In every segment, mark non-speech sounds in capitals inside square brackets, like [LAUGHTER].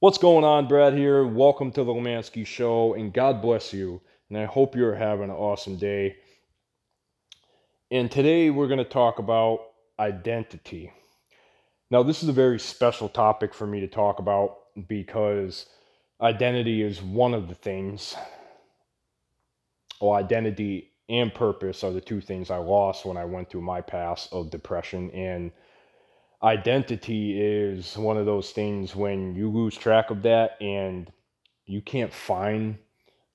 What's going on, Brad here? Welcome to the Lemansky Show, and God bless you. And I hope you're having an awesome day. And today we're going to talk about identity. Now, this is a very special topic for me to talk about because identity is one of the things. Well, identity and purpose are the two things I lost when I went through my past of depression and identity is one of those things when you lose track of that and you can't find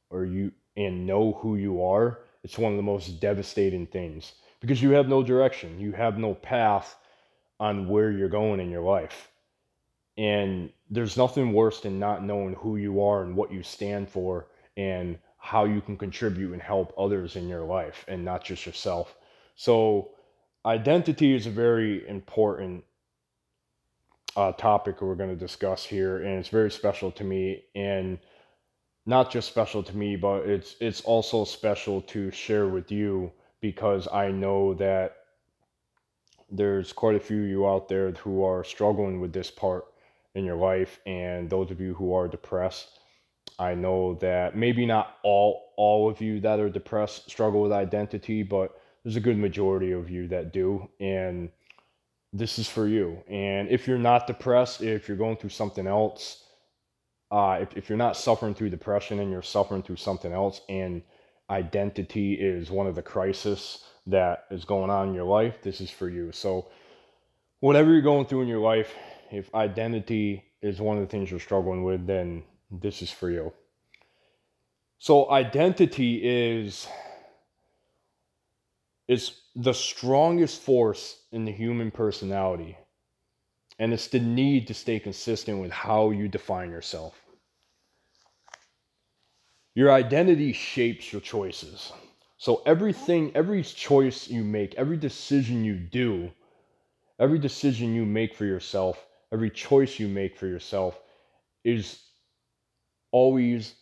or you and know who you are it's one of the most devastating things because you have no direction. You have no path on where you're going in your life. And there's nothing worse than not knowing who you are and what you stand for and how you can contribute and help others in your life and not just yourself. So identity is a very important uh, topic we're going to discuss here, and it's very special to me, and not just special to me, but it's it's also special to share with you because I know that there's quite a few of you out there who are struggling with this part in your life, and those of you who are depressed. I know that maybe not all all of you that are depressed struggle with identity, but there's a good majority of you that do, and this is for you. And if you're not depressed, if you're going through something else, uh, if, if you're not suffering through depression and you're suffering through something else, and identity is one of the crises that is going on in your life, this is for you. So, whatever you're going through in your life, if identity is one of the things you're struggling with, then this is for you. So, identity is is the strongest force in the human personality. And it's the need to stay consistent with how you define yourself. Your identity shapes your choices. So everything, every choice you make, every decision you do, every decision you make for yourself, every choice you make for yourself is always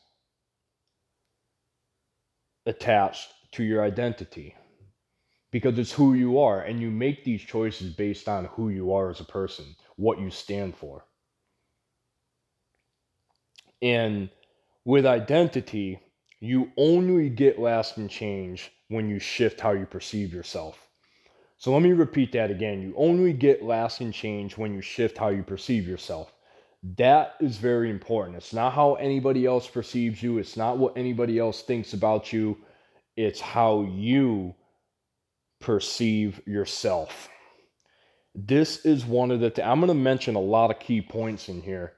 attached to your identity because it's who you are and you make these choices based on who you are as a person what you stand for. And with identity you only get lasting change when you shift how you perceive yourself. So let me repeat that again. You only get lasting change when you shift how you perceive yourself. That is very important. It's not how anybody else perceives you. It's not what anybody else thinks about you. It's how you perceive yourself. This is one of the, th- I'm going to mention a lot of key points in here.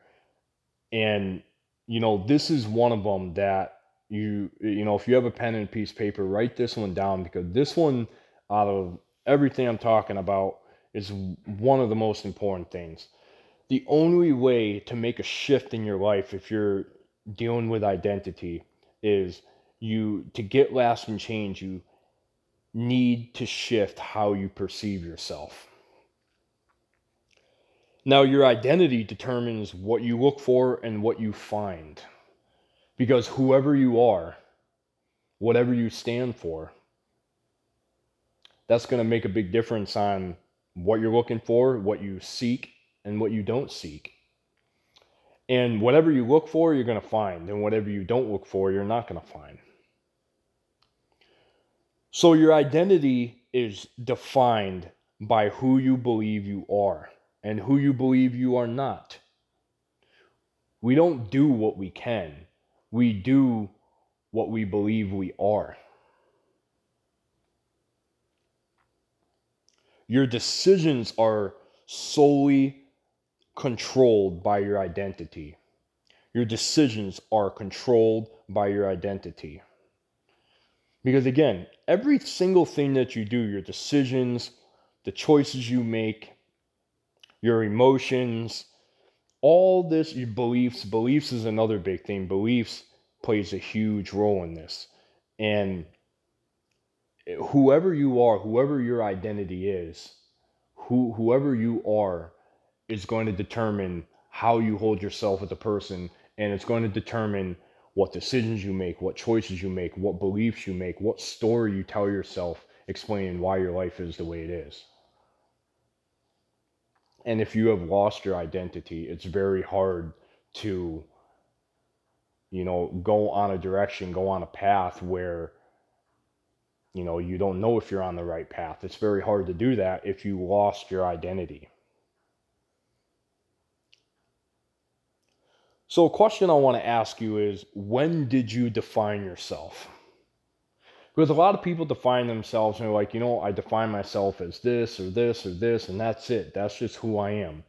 And, you know, this is one of them that you, you know, if you have a pen and piece of paper, write this one down because this one, out of everything I'm talking about, is one of the most important things. The only way to make a shift in your life if you're dealing with identity is you to get lasting change you need to shift how you perceive yourself. Now, your identity determines what you look for and what you find. Because whoever you are, whatever you stand for, that's going to make a big difference on what you're looking for, what you seek, and what you don't seek. And whatever you look for, you're going to find. And whatever you don't look for, you're not going to find. So your identity is defined by who you believe you are and who you believe you are not. We don't do what we can, we do what we believe we are. Your decisions are solely controlled by your identity. Your decisions are controlled by your identity. Because again, every single thing that you do, your decisions, the choices you make, your emotions, all this, your beliefs, beliefs is another big thing. Beliefs plays a huge role in this. And whoever you are, whoever your identity is, who whoever you are is going to determine how you hold yourself as a person and it's going to determine what decisions you make, what choices you make, what beliefs you make, what story you tell yourself explaining why your life is the way it is. And if you have lost your identity, it's very hard to you know go on a direction go on a path where you know you don't know if you're on the right path it's very hard to do that if you lost your identity so a question i want to ask you is when did you define yourself because a lot of people define themselves and they're like, you know, I define myself as this or this or this, and that's it. That's just who I am.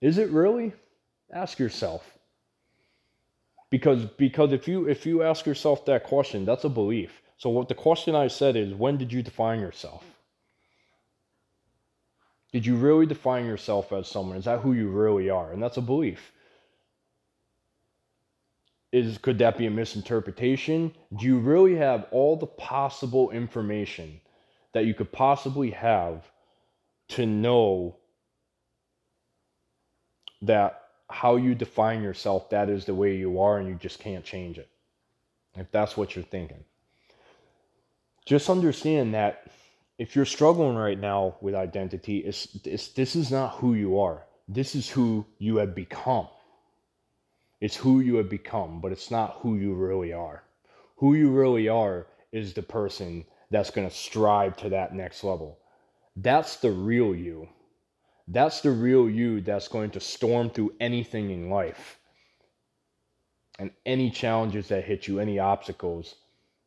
Is it really? Ask yourself. Because because if you if you ask yourself that question, that's a belief. So what the question I said is when did you define yourself? Did you really define yourself as someone? Is that who you really are? And that's a belief is could that be a misinterpretation? Do you really have all the possible information that you could possibly have to know that how you define yourself, that is the way you are, and you just can't change it? If that's what you're thinking. Just understand that if you're struggling right now with identity, it's, it's, this is not who you are. This is who you have become. It's who you have become, but it's not who you really are. Who you really are is the person that's going to strive to that next level. That's the real you. That's the real you that's going to storm through anything in life. And any challenges that hit you, any obstacles,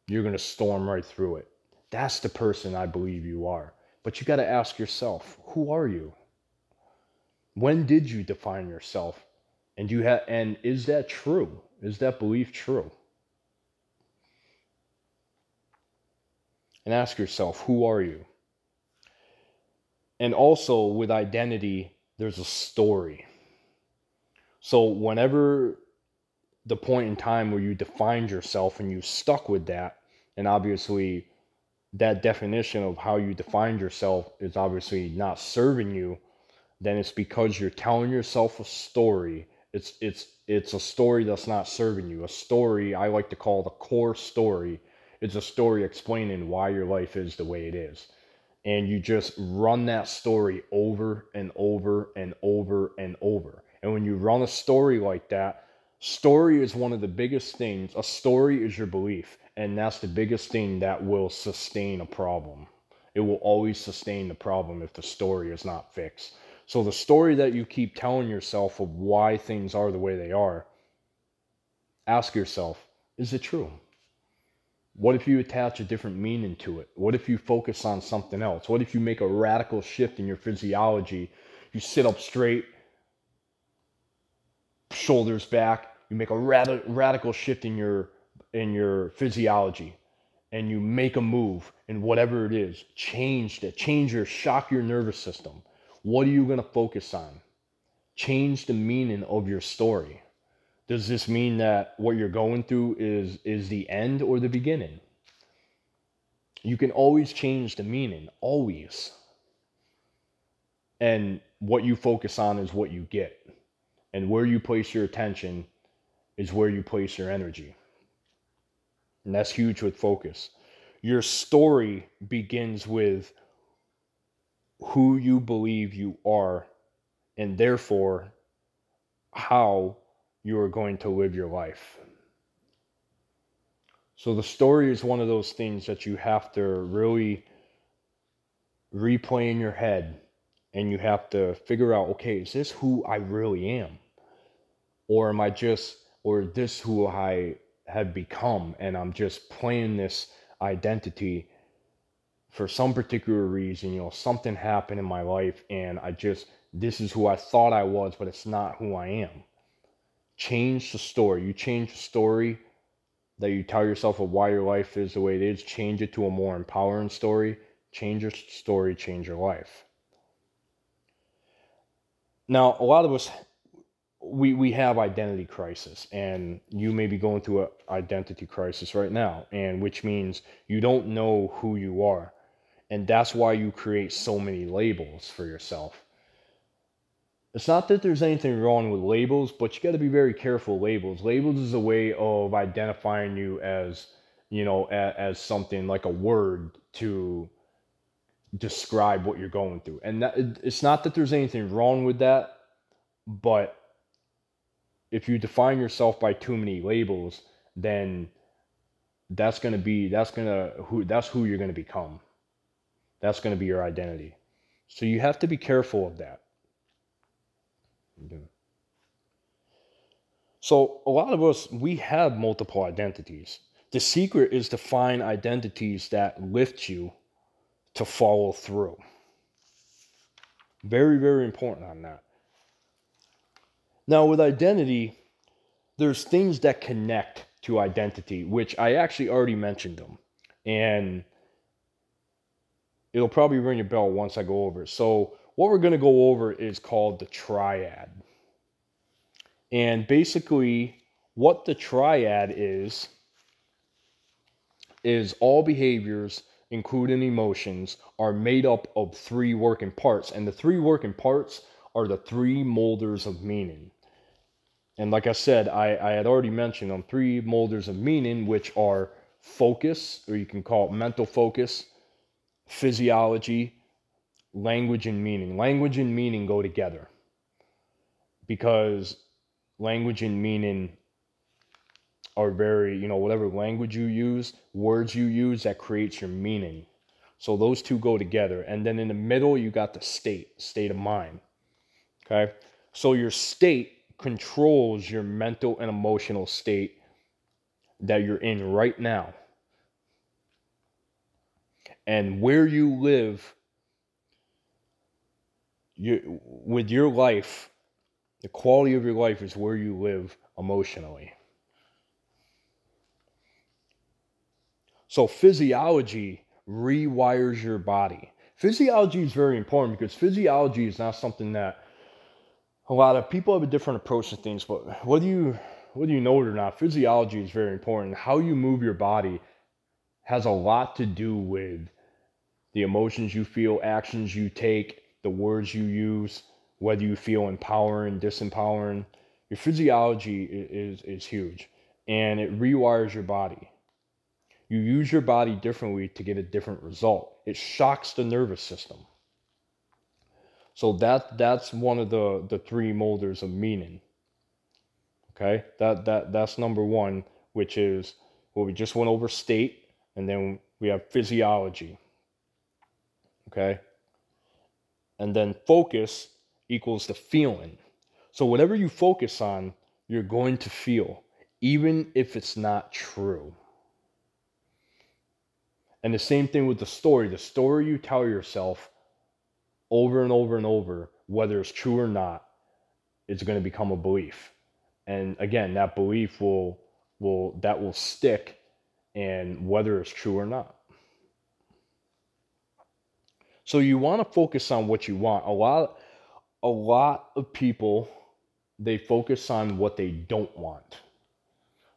you're going to storm right through it. That's the person I believe you are. But you got to ask yourself, who are you? When did you define yourself and you have and is that true? Is that belief true? And ask yourself, who are you? And also with identity, there's a story. So whenever the point in time where you defined yourself and you stuck with that, and obviously that definition of how you defined yourself is obviously not serving you, then it's because you're telling yourself a story it's it's it's a story that's not serving you. A story I like to call the core story. It's a story explaining why your life is the way it is. And you just run that story over and over and over and over. And when you run a story like that, story is one of the biggest things. A story is your belief. And that's the biggest thing that will sustain a problem. It will always sustain the problem if the story is not fixed. So the story that you keep telling yourself of why things are the way they are, ask yourself, is it true? What if you attach a different meaning to it? What if you focus on something else? What if you make a radical shift in your physiology? You sit up straight, shoulders back, you make a rad- radical shift in your in your physiology and you make a move in whatever it is, change that, change your shock your nervous system what are you going to focus on? Change the meaning of your story. Does this mean that what you're going through is is the end or the beginning? You can always change the meaning, always. And what you focus on is what you get. And where you place your attention is where you place your energy. And that's huge with focus. Your story begins with who you believe you are and therefore how you are going to live your life. So the story is one of those things that you have to really replay in your head and you have to figure out okay, is this who I really am? Or am I just, or this who I have become and I'm just playing this identity for some particular reason, you know, something happened in my life and I just, this is who I thought I was, but it's not who I am. Change the story. You change the story that you tell yourself of why your life is the way it is, change it to a more empowering story. Change your story, change your life. Now, a lot of us, we, we have identity crisis, and you may be going through an identity crisis right now, and which means you don't know who you are and that's why you create so many labels for yourself. It's not that there's anything wrong with labels, but you got to be very careful labels. Labels is a way of identifying you as, you know, as, as something like a word to describe what you're going through. And that, it's not that there's anything wrong with that, but if you define yourself by too many labels, then that's going to be that's going to who that's who you're going to become. That's going to be your identity. So you have to be careful of that. So a lot of us we have multiple identities. The secret is to find identities that lift you to follow through. Very, very important on that. Now, with identity, there's things that connect to identity, which I actually already mentioned them. And it'll probably ring your bell once I go over it. So, what we're going to go over is called the triad. And basically, what the triad is, is all behaviors, including emotions, are made up of three working parts. And the three working parts are the three molders of meaning. And like I said, I, I had already mentioned them three molders of meaning, which are focus, or you can call it mental focus, physiology, language, and meaning. Language and meaning go together because language and meaning are very, you know, whatever language you use, words you use, that creates your meaning. So those two go together. And then in the middle, you got the state, state of mind. Okay. So your state controls your mental and emotional state that you're in right now. And where you live you, with your life, the quality of your life is where you live emotionally. So, physiology rewires your body. Physiology is very important because physiology is not something that a lot of people have a different approach to things, but whether you whether you know it or not, physiology is very important. How you move your body has a lot to do with the emotions you feel, actions you take, the words you use, whether you feel empowering, disempowering. Your physiology is, is, huge and it rewires your body. You use your body differently to get a different result. It shocks the nervous system. So that that's one of the the three molders of meaning. Okay, that that that's number one, which is what we just went over state, and then we have physiology. Okay, and then focus equals the feeling. So whatever you focus on, you're going to feel, even if it's not true. And the same thing with the story. The story you tell yourself over and over and over, whether it's true or not, it's going to become a belief. And again, that belief will will that will stick and whether it's true or not. So you want to focus on what you want. A lot a lot of people they focus on what they don't want.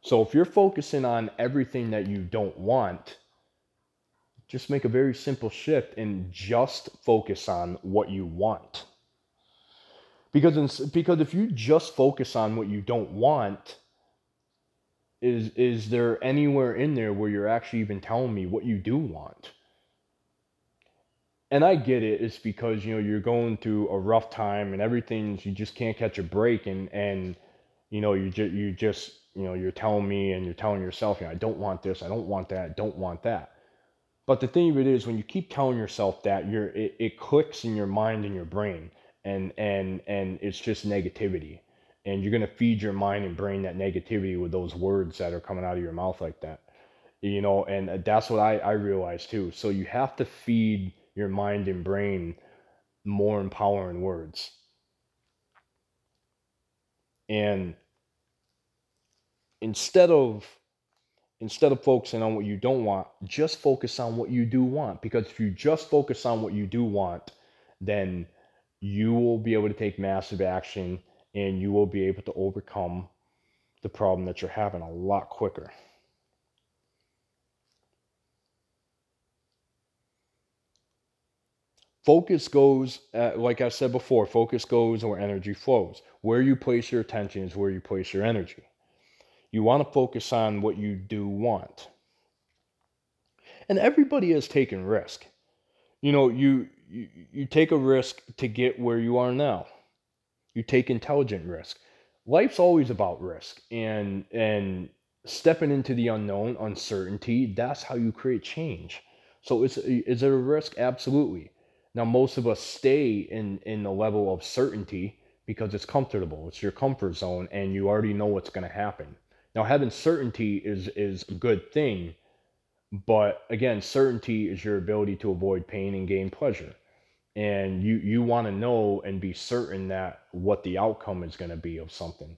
So if you're focusing on everything that you don't want, just make a very simple shift and just focus on what you want. Because, in, because if you just focus on what you don't want, is, is there anywhere in there where you're actually even telling me what you do want? And I get it. It's because you know you're going through a rough time and everything. You just can't catch a break, and and you know you just you just you know you're telling me and you're telling yourself, you know, I don't want this, I don't want that, I don't want that. But the thing of it is, when you keep telling yourself that, you're it, it clicks in your mind and your brain, and and and it's just negativity, and you're gonna feed your mind and brain that negativity with those words that are coming out of your mouth like that, you know. And uh, that's what I I realized too. So you have to feed your mind and brain more empowering words, and instead of instead of focusing on what you don't want, just focus on what you do want. Because if you just focus on what you do want, then you will be able to take massive action and you will be able to overcome the problem that you're having a lot quicker. Focus goes, uh, like I said before, focus goes where energy flows. Where you place your attention is where you place your energy. You want to focus on what you do want. And everybody has taken risk. You know, you, you, you take a risk to get where you are now. You take intelligent risk. life's always about risk and and stepping into the unknown, uncertainty, that's how you create change. So is is it a risk? Absolutely. Now most of us stay in in the level of certainty because it's comfortable. It's your comfort zone and you already know what's going to happen. Now having certainty is is a good thing, but again, certainty is your ability to avoid pain and gain pleasure. And you you want to know and be certain that what the outcome is going to be of something.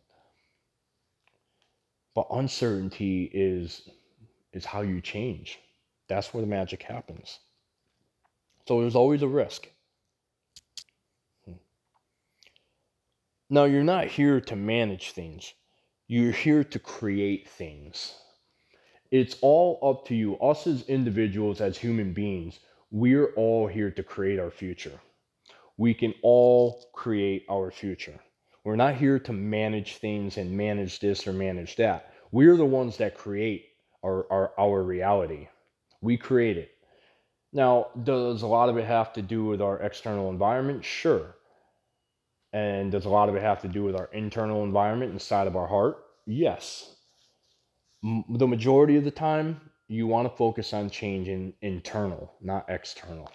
But uncertainty is is how you change. That's where the magic happens. So there's always a risk. Hmm. Now, you're not here to manage things, you're here to create things. It's all up to you. Us as individuals, as human beings, we're all here to create our future. We can all create our future. We're not here to manage things and manage this or manage that. We're the ones that create our, our, our reality. We create it. Now, does a lot of it have to do with our external environment? Sure. And does a lot of it have to do with our internal environment inside of our heart? Yes. M- the majority of the time, you want to focus on changing internal, not external.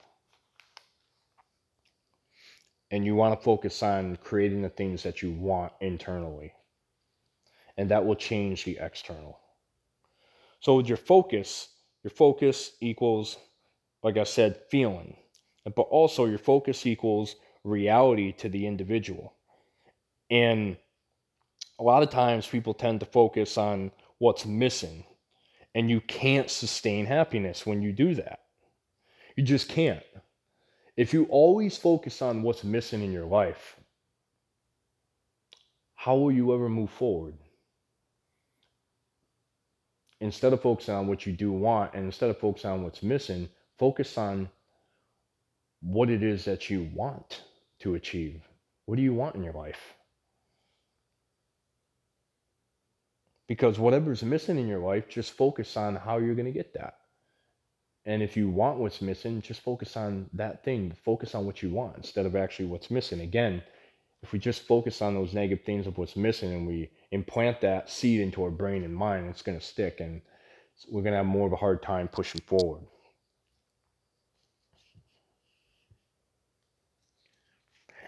And you want to focus on creating the things that you want internally. And that will change the external. So, with your focus, your focus equals, like I said, feeling. But also, your focus equals reality to the individual. And a lot of times people tend to focus on what's missing. And you can't sustain happiness when you do that. You just can't. If you always focus on what's missing in your life, how will you ever move forward? Instead of focusing on what you do want and instead of focusing on what's missing, focus on what it is that you want to achieve? What do you want in your life? Because whatever's missing in your life, just focus on how you're going to get that. And if you want what's missing, just focus on that thing. Focus on what you want instead of actually what's missing. Again, if we just focus on those negative things of what's missing and we implant that seed into our brain and mind, it's going to stick and we're going to have more of a hard time pushing forward.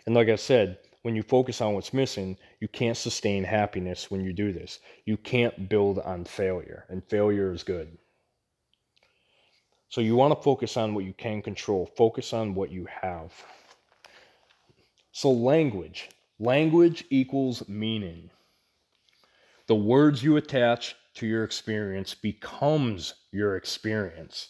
And like I said, when you focus on what's missing, you can't sustain happiness when you do this. You can't build on failure, and failure is good. So you want to focus on what you can control, focus on what you have. So, language. Language equals meaning. The words you attach to your experience becomes your experience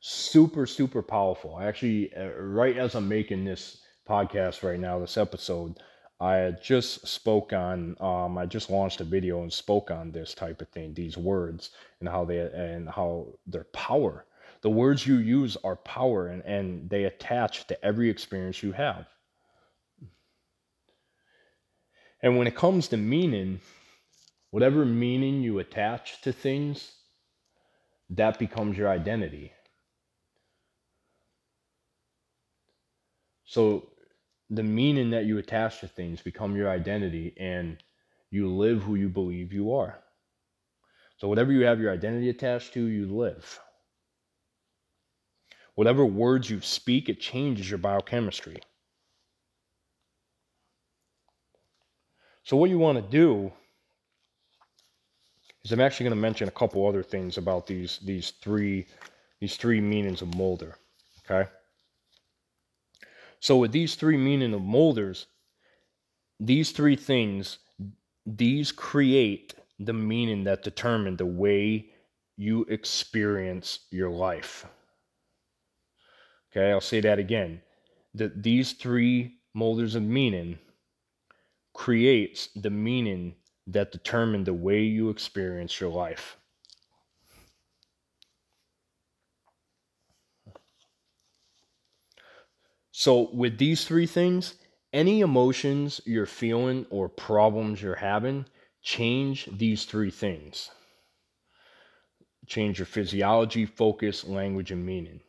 super super powerful I actually uh, right as i'm making this podcast right now, this episode, I just spoke on, um, I just launched a video and spoke on this type of thing, these words and how they, and how their power. The words you use are power and, and they attach to every experience you have. And when it comes to meaning, whatever meaning you attach to things, that becomes your identity. So the meaning that you attach to things become your identity and you live who you believe you are. So whatever you have your identity attached to, you live. Whatever words you speak, it changes your biochemistry. So what you want to do is I'm actually going to mention a couple other things about these these three these three meanings of molder, Okay. So with these three meaning of molders, these three things, these create the meaning that determine the way you experience your life. Okay, I'll say that again. That these three molders of meaning creates the meaning that determine the way you experience your life. So, with these three things, any emotions you're feeling or problems you're having, change these three things. Change your physiology, focus, language, and meaning.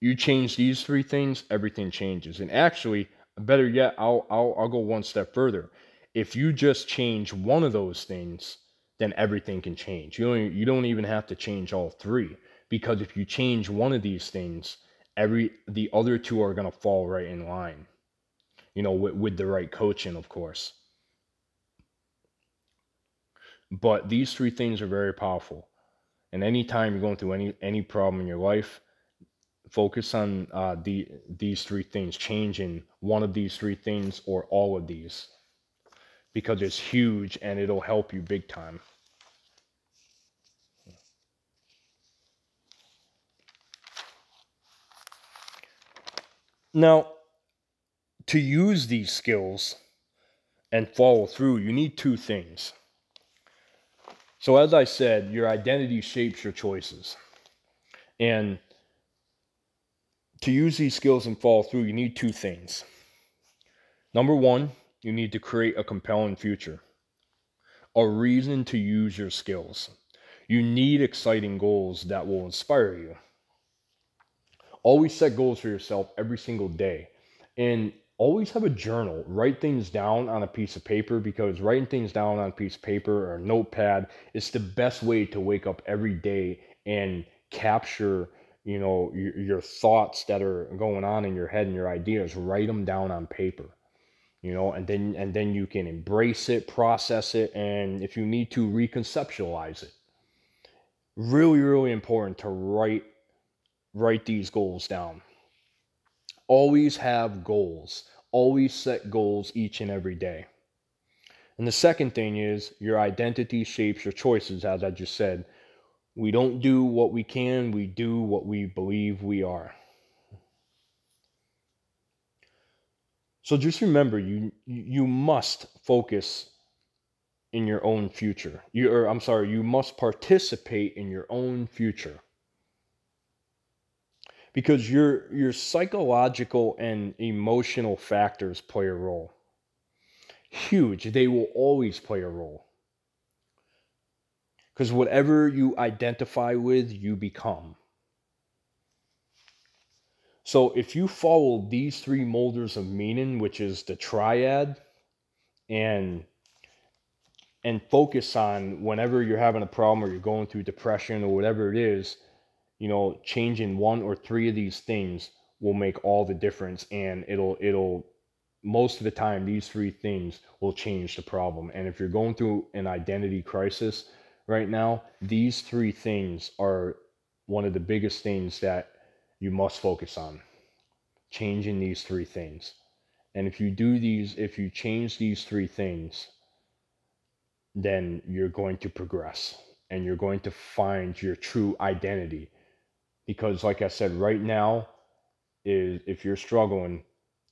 You change these three things, everything changes. And actually, better yet, I'll, I'll, I'll go one step further. if you just change one of those things, then everything can change. You don't, you don't even have to change all three because if you change one of these things, every the other two are going to fall right in line. You know, with, with the right coaching, of course. But these three things are very powerful. And anytime you're going through any any problem in your life, focus on uh, the these three things, changing one of these three things or all of these, because it's huge and it'll help you big time. Now, to use these skills and follow through, you need two things. So, as I said, your identity shapes your choices. And to use these skills and follow through, you need two things. Number one, you need to create a compelling future, a reason to use your skills. You need exciting goals that will inspire you. Always set goals for yourself every single day. And always have a journal. Write things down on a piece of paper because writing things down on a piece of paper or a notepad is the best way to wake up every day and capture you know your, your thoughts that are going on in your head and your ideas write them down on paper you know and then and then you can embrace it process it and if you need to reconceptualize it really really important to write write these goals down always have goals always set goals each and every day and the second thing is your identity shapes your choices as i just said we don't do what we can, we do what we believe we are. So just remember you you must focus in your own future. You or I'm sorry, you must participate in your own future. Because your your psychological and emotional factors play a role. Huge. They will always play a role. Because whatever you identify with, you become. So if you follow these three molders of meaning, which is the triad, and and focus on whenever you're having a problem or you're going through depression or whatever it is, you know, changing one or three of these things will make all the difference and it'll it'll most of the time these three things will change the problem. And if you're going through an identity crisis, right now, these three things are one of the biggest things that you must focus on. Changing these three things. And if you do these, if you change these three things, then you're going to progress and you're going to find your true identity. Because, like I said, right now, is if you're struggling,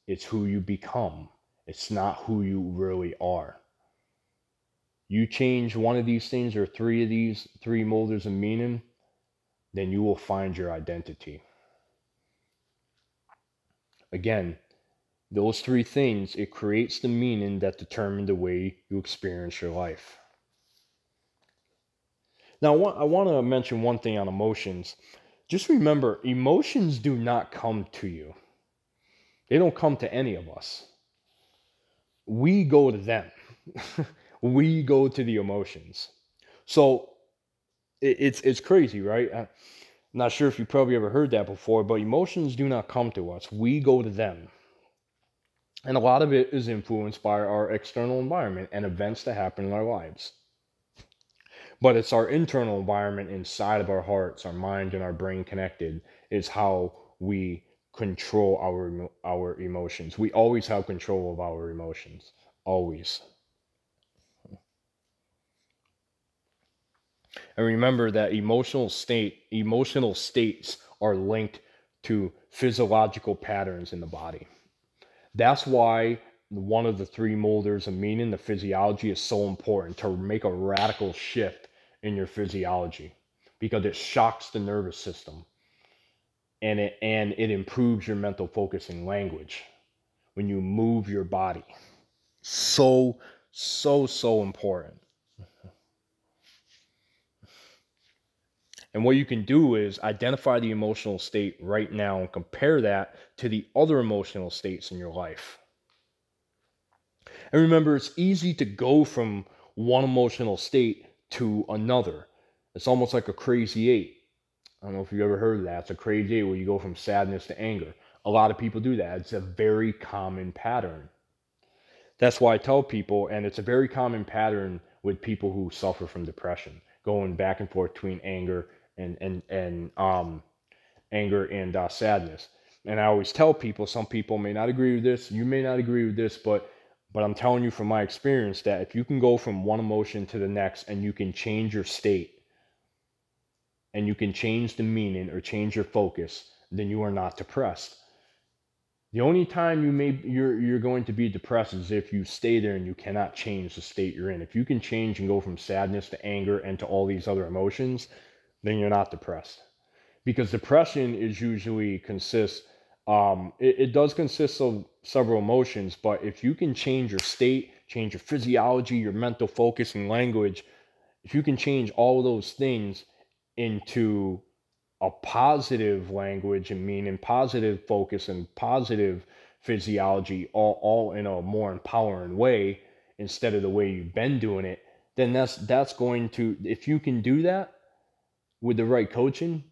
it's who you become. It's not who you really are you change one of these things or three of these three molders of meaning, then you will find your identity. Again, those three things, it creates the meaning that determine the way you experience your life. Now, I want to mention one thing on emotions. Just remember, emotions do not come to you, they don't come to any of us. We go to them. [LAUGHS] we go to the emotions. So it, it's it's crazy, right? I'm not sure if you probably ever heard that before, but emotions do not come to us. We go to them. And a lot of it is influenced by our external environment and events that happen in our lives. But it's our internal environment inside of our hearts, our mind, and our brain connected is how we control our our emotions. We always have control of our emotions. Always. And remember that emotional state, emotional states are linked to physiological patterns in the body. That's why one of the three molders of meaning, the physiology, is so important to make a radical shift in your physiology because it shocks the nervous system and it and it improves your mental focus and language when you move your body. So so so important. And what you can do is identify the emotional state right now and compare that to the other emotional states in your life. And remember, it's easy to go from one emotional state to another. It's almost like a crazy eight. I don't know if you've ever heard of that. It's a crazy eight where you go from sadness to anger. A lot of people do that. It's a very common pattern. That's why I tell people, and it's a very common pattern with people who suffer from depression, going back and forth between anger and and and um, anger and uh, sadness. And I always tell people, some people may not agree with this, you may not agree with this, but but I'm telling you from my experience that if you can go from one emotion to the next and you can change your state and you can change the meaning or change your focus, then you are not depressed. The only time you may you're you're going to be depressed is if you stay there and you cannot change the state you're in. If you can change and go from sadness to anger and to all these other emotions, then you're not depressed. Because depression is usually consists um, it, it does consist of several emotions, but if you can change your state, change your physiology, your mental focus and language, if you can change all those things into a positive language and meaning, positive focus and positive physiology, all, all in a more empowering way instead of the way you've been doing it, then that's that's going to if you can do that with the right coaching,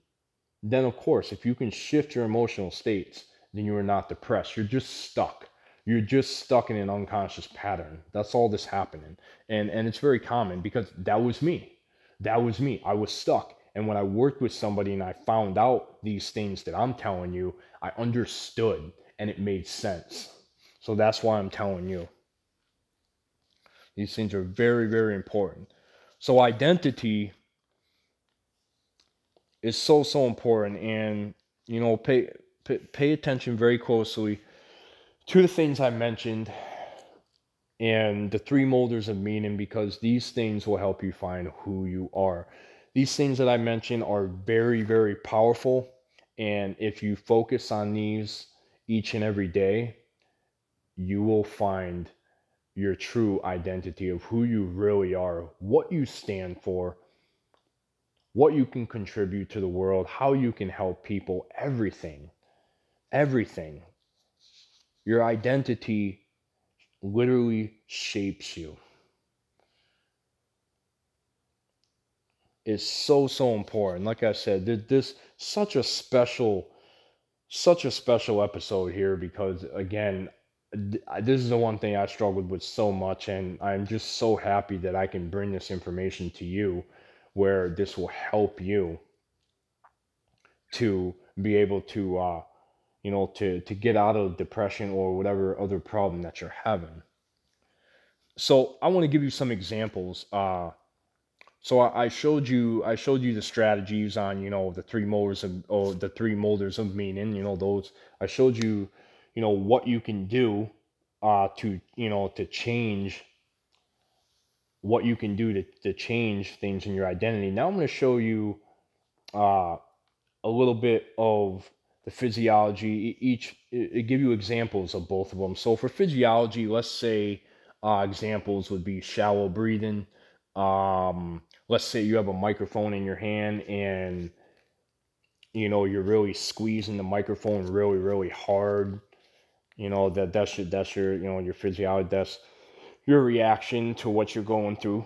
then of course, if you can shift your emotional states, then you are not depressed. You're just stuck. You're just stuck in an unconscious pattern. That's all this happening. And and it's very common because that was me. That was me. I was stuck. And when I worked with somebody and I found out these things that I'm telling you, I understood and it made sense. So that's why I'm telling you. These things are very, very important. So identity is so so important and you know pay pay, attention very closely to the things I mentioned and the three molders of meaning because these things will help you find who you are. These things that I mentioned are very, very powerful. And if you focus on these each and every day, you will find your true identity of who you really are, what you stand for, what you can contribute to the world, how you can help people, everything. Everything. Your identity literally shapes you. Is so so important. Like I said, this such a special, such a special episode here because again, this is the one thing I struggled with so much, and I'm just so happy that I can bring this information to you where this will help you to be able to uh, you know to to get out of depression or whatever other problem that you're having. So i want to give you some examples uh, so I, showed you i showed you the strategies on you know the three molders of or the three molders of meaning you know those i showed you you know what you can do uh, to you know to change what you can do to, to change things in your identity. Now I'm going to show you uh, a little bit of the physiology. Each it, give you examples of both of them. So for physiology, let's say uh, examples would be shallow breathing. Um, let's say you have a microphone in your hand and you know you're really squeezing the microphone really really hard. You know that that's your that's your you know your physiology. That's your reaction to what you're going through.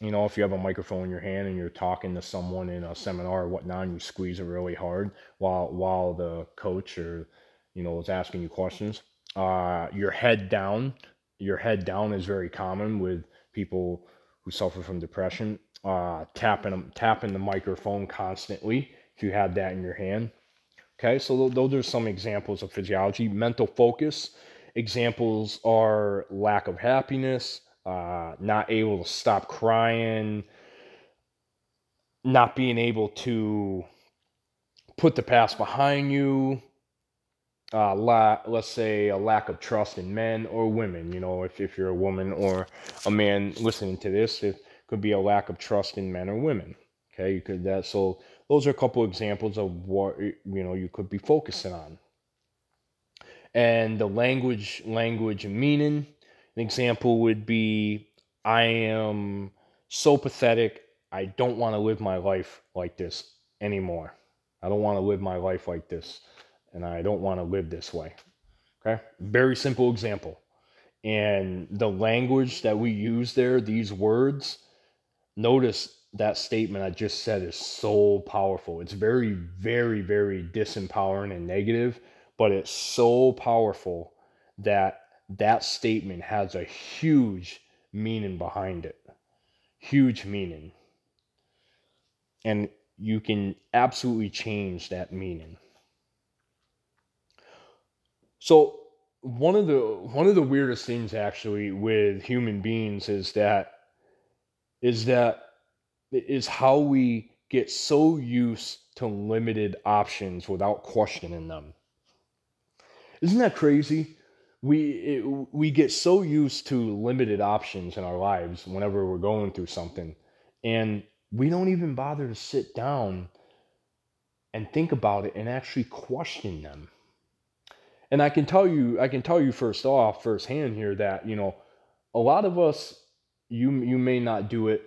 You know, if you have a microphone in your hand and you're talking to someone in a seminar or whatnot, and you squeeze it really hard while while the coach or you know is asking you questions. Uh, your head down. Your head down is very common with people who suffer from depression. Uh, tapping tapping the microphone constantly if you had that in your hand. Okay, so those are some examples of physiology. Mental focus Examples are lack of happiness, uh, not able to stop crying, not being able to put the past behind you. Uh, la- let's say a lack of trust in men or women. You know, if, if you're a woman or a man listening to this, it could be a lack of trust in men or women. Okay, you could that. So those are a couple examples of what you know you could be focusing on and the language language and meaning. An example would be i am so pathetic i don't want to live my life like this anymore. I don't want to live my life like this and i don't want to live this way. Okay? Very simple example. And the language that we use there, these words, notice that statement I just said is so powerful. It's very, very, very disempowering and negative, but it's so powerful that that statement has a huge meaning behind it. Huge meaning. And you can absolutely change that meaning. So one of the one of the weirdest things actually with human beings is that is that is how we get so used to limited options without questioning them. Isn't that crazy? We it, we get so used to limited options in our lives whenever we're going through something and we don't even bother to sit down and think about it and actually question them. And I can tell you I can tell you first off firsthand here that, you know, a lot of us you you may not do it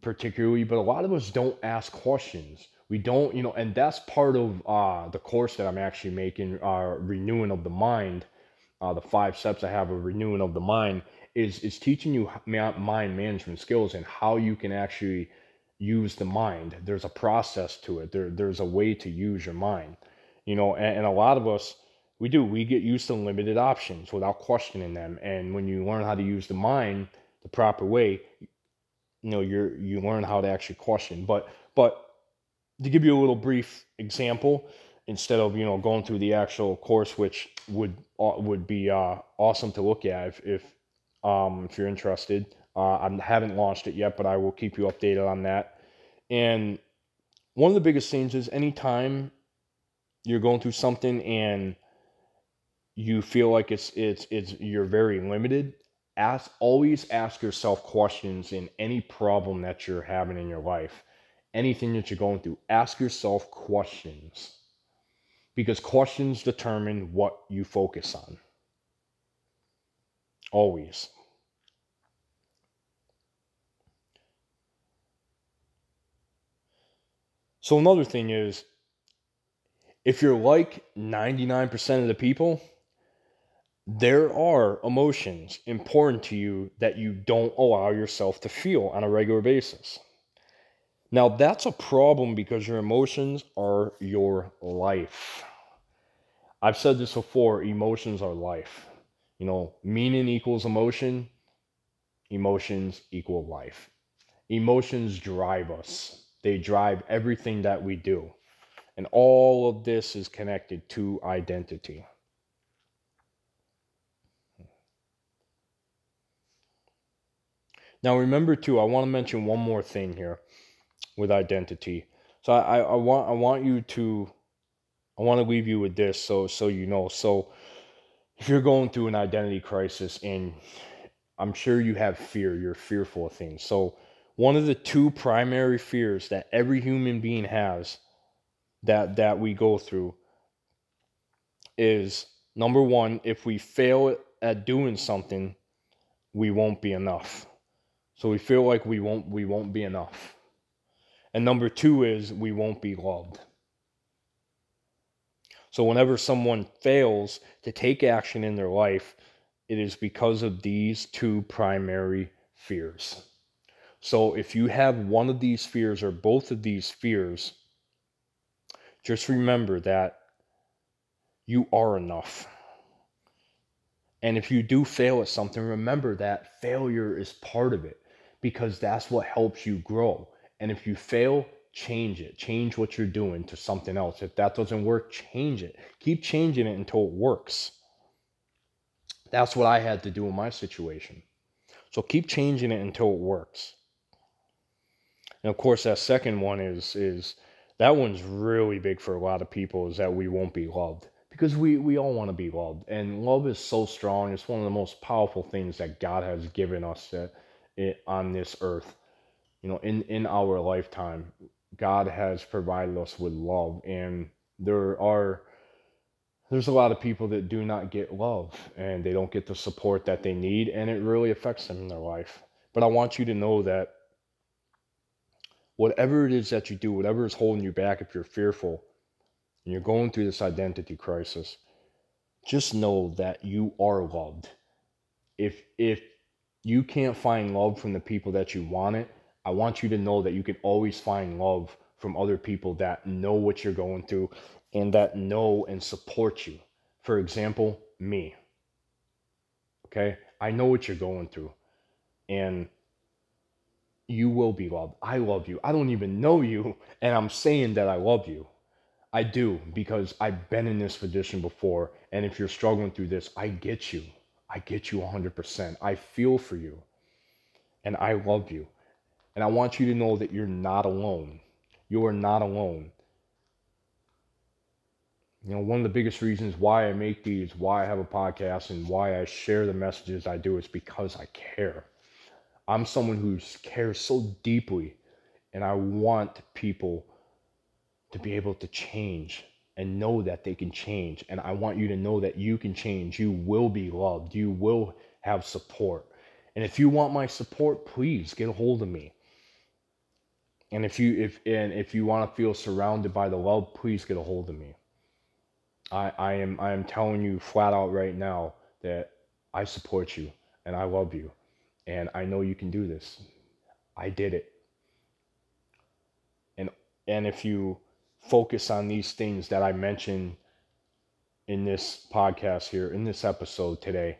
particularly, but a lot of us don't ask questions. We don't, you know, and that's part of uh, the course that I'm actually making, uh, renewing of the mind. Uh, the five steps I have of renewing of the mind is is teaching you mind management skills and how you can actually use the mind. There's a process to it. There there's a way to use your mind, you know, and, and a lot of us we do we get used to limited options without questioning them. And when you learn how to use the mind the proper way, you know you're you learn how to actually question but but to give you a little brief example instead of you know going through the actual course which would uh, would be uh, awesome to look at if if um if you're interested. Uh, I haven't launched it yet but I will keep you updated on that. And one of the biggest things is anytime you're going through something and you feel like it's it's it's you're very limited ask always ask yourself questions in any problem that you're having in your life anything that you're going through ask yourself questions. Because questions determine what you focus on. Always. So another thing is if you're like 99% of the people there are emotions important to you that you don't allow yourself to feel on a regular basis. Now, that's a problem because your emotions are your life. I've said this before emotions are life. You know, meaning equals emotion, emotions equal life. Emotions drive us, they drive everything that we do. And all of this is connected to identity. Now, remember too, I want to mention one more thing here with identity. So I, I want I want you to I want to leave you with this so so you know. So if you're going through an identity crisis and I'm sure you have fear, you're fearful of things. So one of the two primary fears that every human being has that that we go through is number 1, if we fail at doing something, we won't be enough. So we feel like we won't we won't be enough. And number 2 is we won't be loved. So whenever someone fails to take action in their life, it is because of these two primary fears. So if you have one of these fears or both of these fears, just remember that you are enough. And if you do fail at something, remember that failure is part of it because that's what helps you grow. And if you fail, change it. Change what you're doing to something else. If that doesn't work, change it. Keep changing it until it works. That's what I had to do in my situation. So keep changing it until it works. And of course, that second one is is that one's really big for a lot of people is that we won't be loved because we we all want to be loved and love is so strong. It's one of the most powerful things that God has given us that it, on this earth. You know, in, in our lifetime, God has provided us with love, and there are there's a lot of people that do not get love and they don't get the support that they need, and it really affects them in their life. But I want you to know that whatever it is that you do, whatever is holding you back, if you're fearful and you're going through this identity crisis, just know that you are loved if if you can't find love from the people that you want it, I want you to know that you can always find love from other people that know what you're going through and that know and support you. For example, me. Okay? I know what you're going through. And you will be loved. I love you. I don't even know you, [LAUGHS] and I'm saying that I love you. I do because I've been in this position before. And if you're struggling through this, I get you. I get you 100%. I feel for you. And I love you. And I want you to know that you're not alone. You are not alone. You know, one of the biggest reasons why I make these, why I have a podcast, and why I share the messages I do is because I care. I'm someone who cares so deeply, and I want people to be able to change and know that they can change. And I want you to know that you can change. You will be loved. You will have support. And if you want my support, please get a hold of me. And if you if and if you want to feel surrounded by the love, please get a hold of me. I, I am I am telling you flat out right now that I support you and I love you. And I know you can do this. I did it. And and if you focus on these things that I mentioned in this podcast here, in this episode today,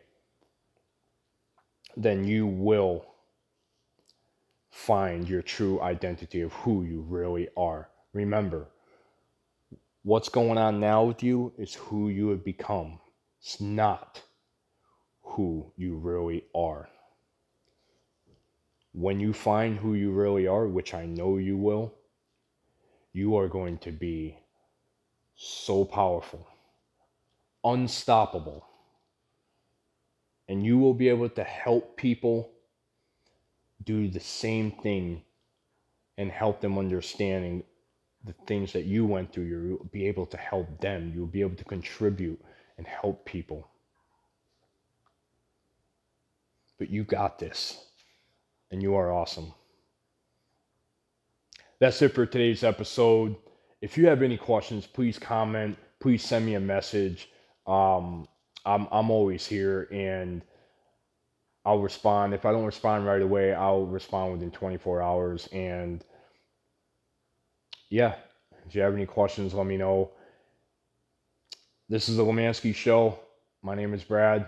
then you will find your true identity of who you really are. Remember, what's going on now with you is who you have become. It's not who you really are. When you find who you really are, which I know you will, you are going to be so powerful, unstoppable, and you will be able to help people do the same thing and help them understanding the things that you went through. You'll be able to help them. You'll be able to contribute and help people. But you got this, and you are awesome that's it for today's episode. If you have any questions, please comment. Please send me a message. Um, I'm I'm always here and I'll respond. If I don't respond right away, I'll respond within 24 hours. And yeah, if you have any questions, let me know. This is the Lemansky Show. My name is Brad.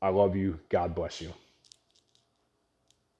I love you. God bless you.